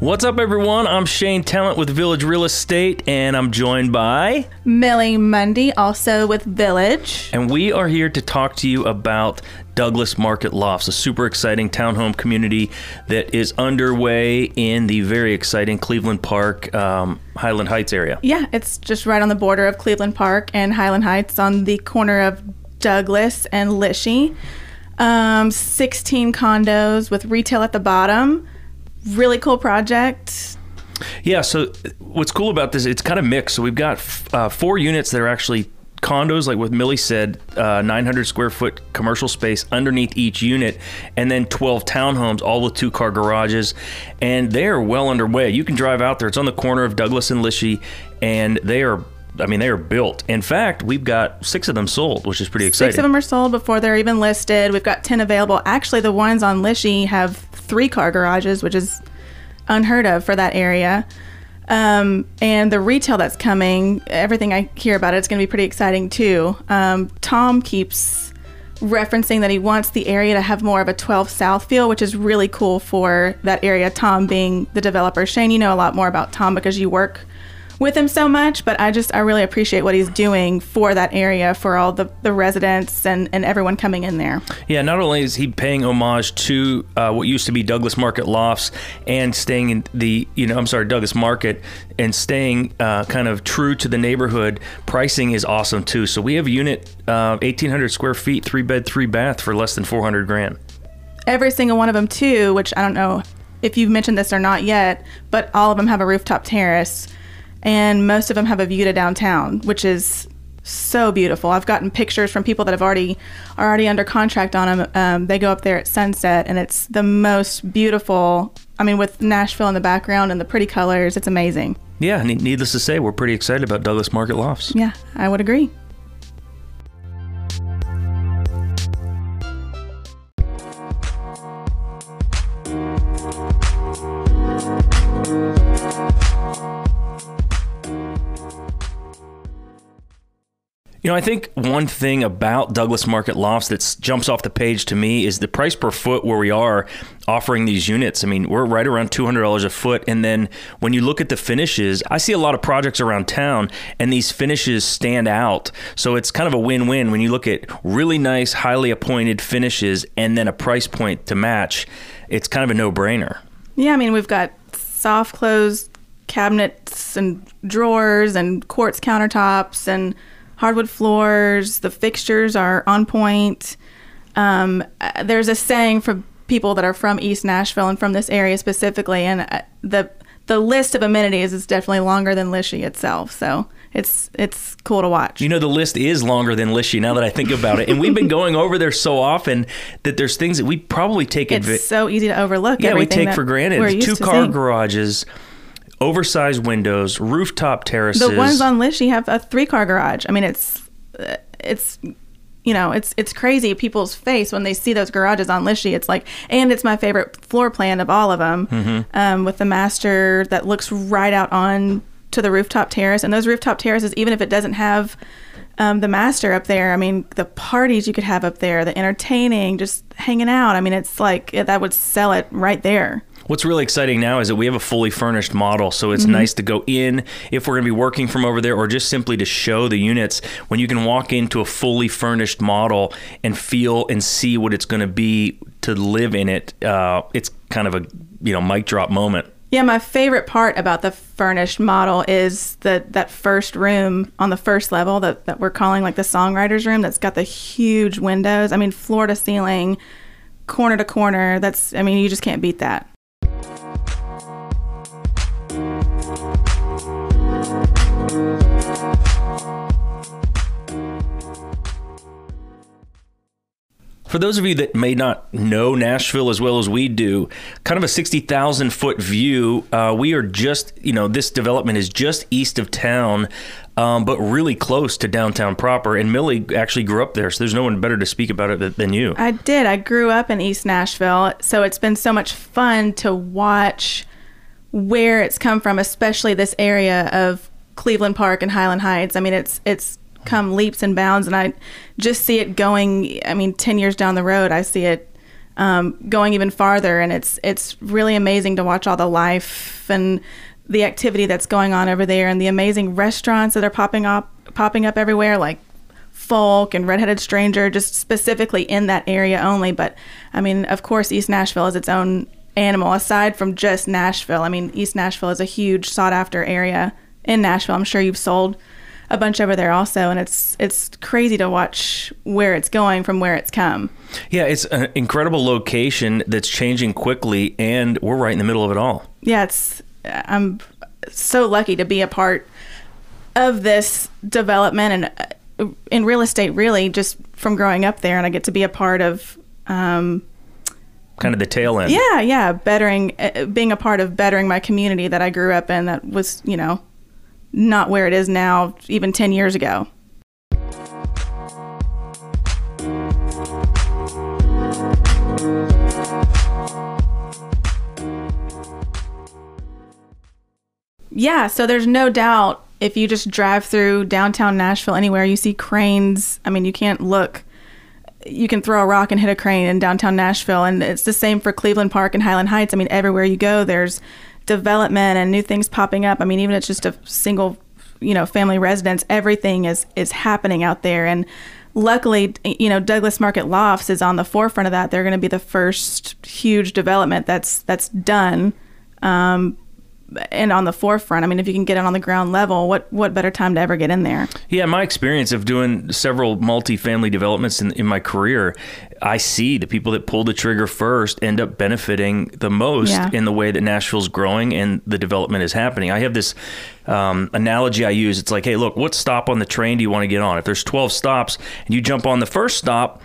What's up, everyone? I'm Shane Talent with Village Real Estate, and I'm joined by. Millie Mundy, also with Village. And we are here to talk to you about Douglas Market Lofts, a super exciting townhome community that is underway in the very exciting Cleveland Park, um, Highland Heights area. Yeah, it's just right on the border of Cleveland Park and Highland Heights on the corner of Douglas and Lischey. Um, 16 condos with retail at the bottom. Really cool project. Yeah, so what's cool about this, it's kind of mixed. So we've got uh, four units that are actually condos, like what Millie said, uh, 900 square foot commercial space underneath each unit, and then 12 townhomes, all with two car garages. And they are well underway. You can drive out there. It's on the corner of Douglas and Lischey, and they are I mean, they are built. In fact, we've got six of them sold, which is pretty exciting. Six of them are sold before they're even listed. We've got 10 available. Actually, the ones on Lischey have three car garages, which is unheard of for that area. Um, and the retail that's coming, everything I hear about it, it's going to be pretty exciting too. Um, Tom keeps referencing that he wants the area to have more of a 12 South feel, which is really cool for that area. Tom being the developer. Shane, you know a lot more about Tom because you work with him so much, but I just I really appreciate what he's doing for that area for all the, the residents and, and everyone coming in there. Yeah, not only is he paying homage to uh, what used to be Douglas Market Lofts and staying in the you know I'm sorry Douglas Market and staying uh, kind of true to the neighborhood. Pricing is awesome too. So we have a unit uh, 1,800 square feet, three bed, three bath for less than 400 grand. Every single one of them too, which I don't know if you've mentioned this or not yet, but all of them have a rooftop terrace and most of them have a view to downtown, which is so beautiful. I've gotten pictures from people that have already are already under contract on them. Um, they go up there at sunset, and it's the most beautiful. I mean, with Nashville in the background and the pretty colors, it's amazing. Yeah, needless to say, we're pretty excited about Douglas Market Lofts. Yeah, I would agree. You know, I think one thing about Douglas Market Lofts that jumps off the page to me is the price per foot where we are offering these units. I mean, we're right around $200 a foot. And then when you look at the finishes, I see a lot of projects around town and these finishes stand out. So it's kind of a win win when you look at really nice, highly appointed finishes and then a price point to match. It's kind of a no brainer. Yeah, I mean, we've got soft close cabinets and drawers and quartz countertops and hardwood floors. The fixtures are on point. Um, uh, there's a saying for people that are from East Nashville and from this area specifically, and uh, the the list of amenities is definitely longer than Lischey itself. So it's it's cool to watch. You know, the list is longer than Lischey now that I think about it, and we've been going over there so often that there's things that we probably take. It's advi- so easy to overlook. Yeah, we take for granted. Two car garages oversized windows, rooftop terraces. The ones on Lischey have a three car garage. I mean, it's it's you know, it's it's crazy people's face when they see those garages on Lischey. It's like, and it's my favorite floor plan of all of them, mm-hmm. um, with the master that looks right out on to the rooftop terrace. And those rooftop terraces, even if it doesn't have um, the master up there, I mean, the parties you could have up there, the entertaining, just hanging out. I mean, it's like that would sell it right there. What's really exciting now is that we have a fully furnished model, so it's mm-hmm. nice to go in if we're going to be working from over there, or just simply to show the units. When you can walk into a fully furnished model and feel and see what it's going to be to live in it, uh, it's kind of a you know mic drop moment. Yeah, my favorite part about the furnished model is that that first room on the first level that, that we're calling like the songwriter's room that's got the huge windows. I mean, floor to ceiling, corner to corner. That's I mean, you just can't beat that. For those of you that may not know Nashville as well as we do, kind of a 60,000 foot view, uh, we are just, you know, this development is just east of town, um, but really close to downtown proper. And Millie actually grew up there, so there's no one better to speak about it than you. I did. I grew up in East Nashville, so it's been so much fun to watch where it's come from, especially this area of Cleveland Park and Highland Heights. I mean, it's it's come leaps and bounds and I just see it going I mean 10 years down the road I see it um, going even farther, and it's it's really amazing to watch all the life and the activity that's going on over there, and the amazing restaurants that are popping up popping up everywhere, like Folk and Redheaded Stranger, just specifically in that area only. But I mean, of course, East Nashville is its own animal aside from just Nashville. I mean, East Nashville is a huge sought after area in Nashville. I'm sure you've sold a bunch over there also, and it's it's crazy to watch where it's going from where it's come. Yeah, it's an incredible location that's changing quickly, and we're right in the middle of it all. Yeah, it's I'm so lucky to be a part of this development and uh, in real estate, really, just from growing up there, and I get to be a part of. Um, kind of the tail end. Yeah, yeah, bettering, uh, being a part of bettering my community that I grew up in. That was, you know, not where it is now, even 10 years ago. Yeah, so there's no doubt if you just drive through downtown Nashville anywhere, you see cranes. I mean, you can't look. You can throw a rock and hit a crane in downtown Nashville, and it's the same for Cleveland Park and Highland Heights. I mean, everywhere you go, there's development and new things popping up. I mean, even it's just a single, you know, family residence, everything is is happening out there. And luckily, you know, Douglas Market Lofts is on the forefront of that. They're going to be the first huge development that's that's done. Um, and on the forefront. I mean, if you can get it on the ground level, what what better time to ever get in there? Yeah, my experience of doing several multifamily developments in, in my career, I see the people that pull the trigger first end up benefiting the most yeah. in the way that Nashville's growing and the development is happening. I have this um, analogy I use. It's like, hey, look, what stop on the train do you want to get on? If there's 12 stops and you jump on the first stop,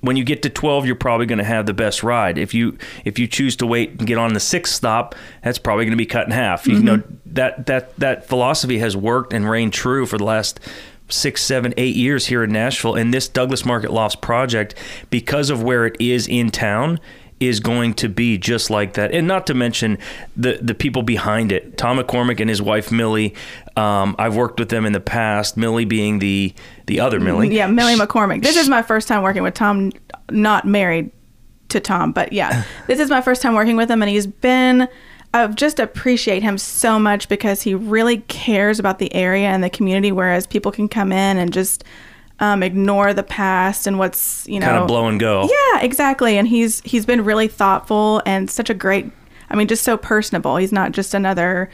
when you get to 12 you're probably going to have the best ride if you if you choose to wait and get on the sixth stop that's probably going to be cut in half mm-hmm. you know that that that philosophy has worked and reigned true for the last six seven eight years here in nashville and this douglas market lofts project because of where it is in town is going to be just like that. And not to mention the the people behind it. Tom McCormick and his wife Millie. Um, I've worked with them in the past. Millie being the the other Millie. Yeah, Millie McCormick. This is my first time working with Tom. Not married to Tom, but yeah, this is my first time working with him, and he's been. I just appreciate him so much because he really cares about the area and the community. Whereas people can come in and just um, ignore the past and what's you know kind of blow and go. Yeah, exactly. And he's he's been really thoughtful and such a great. I mean, just so personable. He's not just another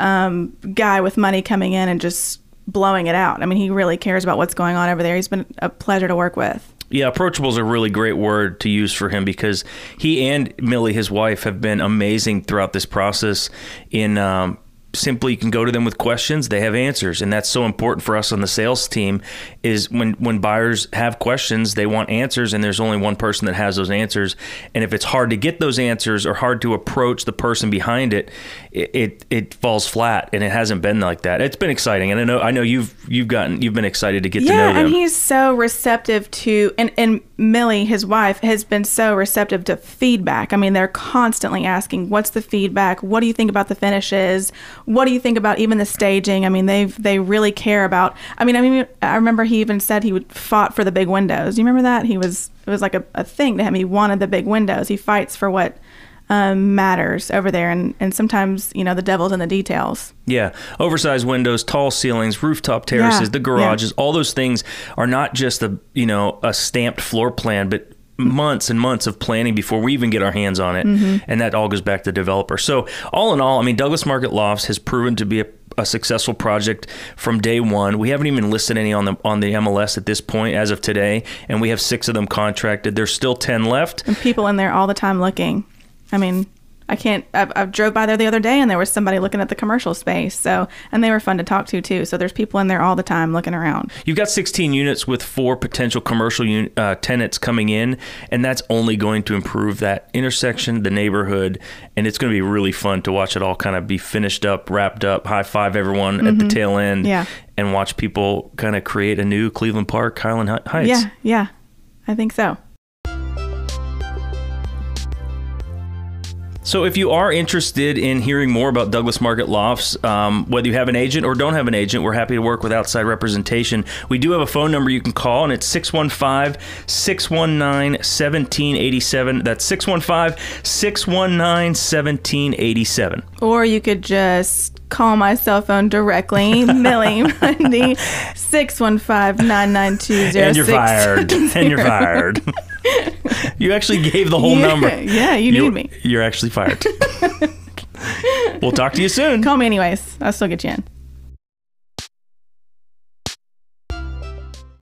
um, guy with money coming in and just blowing it out. I mean, he really cares about what's going on over there. He's been a pleasure to work with. Yeah, approachable is a really great word to use for him because he and Millie, his wife, have been amazing throughout this process in um, simply you can go to them with questions they have answers and that's so important for us on the sales team is when when buyers have questions they want answers and there's only one person that has those answers and if it's hard to get those answers or hard to approach the person behind it it it, it falls flat and it hasn't been like that. It's been exciting and I know I know you've you've gotten you've been excited to get yeah, to know them and he's so receptive to and and Millie his wife has been so receptive to feedback. I mean they're constantly asking what's the feedback? What do you think about the finishes what do you think about even the staging? I mean, they they really care about. I mean, I mean, I remember he even said he would fought for the big windows. Do You remember that? He was it was like a, a thing to him. He wanted the big windows. He fights for what um, matters over there, and and sometimes you know the devil's in the details. Yeah, oversized windows, tall ceilings, rooftop terraces, yeah, the garages, yeah. all those things are not just a you know a stamped floor plan, but months and months of planning before we even get our hands on it. Mm-hmm. and that all goes back to the developer. So all in all i mean douglas market lofts has proven to be a, a, successful project from day one. We haven't even listed any on the on the mls at this point as of today and we have six of them contracted. There's still 10 left. And people in there all the time looking. I mean I can't. I, I drove by there the other day, and there was somebody looking at the commercial space. So, and they were fun to talk to too. So, there's people in there all the time looking around. You've got 16 units with four potential commercial un- uh, tenants coming in, and that's only going to improve that intersection, the neighborhood, and it's going to be really fun to watch it all kind of be finished up, wrapped up. High five everyone mm-hmm. at the mm-hmm. tail end, yeah. and watch people kind of create a new Cleveland Park, Highland Heights. Yeah, yeah, I think so. So, if you are interested in hearing more about Douglas Market Lofts, um, whether you have an agent or don't have an agent, we're happy to work with outside representation. We do have a phone number you can call, and it's 615 619 1787. That's 615 619 1787. Or you could just call my cell phone directly, Millie Mundy, 615-992-0660. And you're fired. and you're fired. you actually gave the whole Yeah, number. yeah, you You're- need me. You're actually fired. we'll talk to you soon. Call me anyways. I'll still get you in.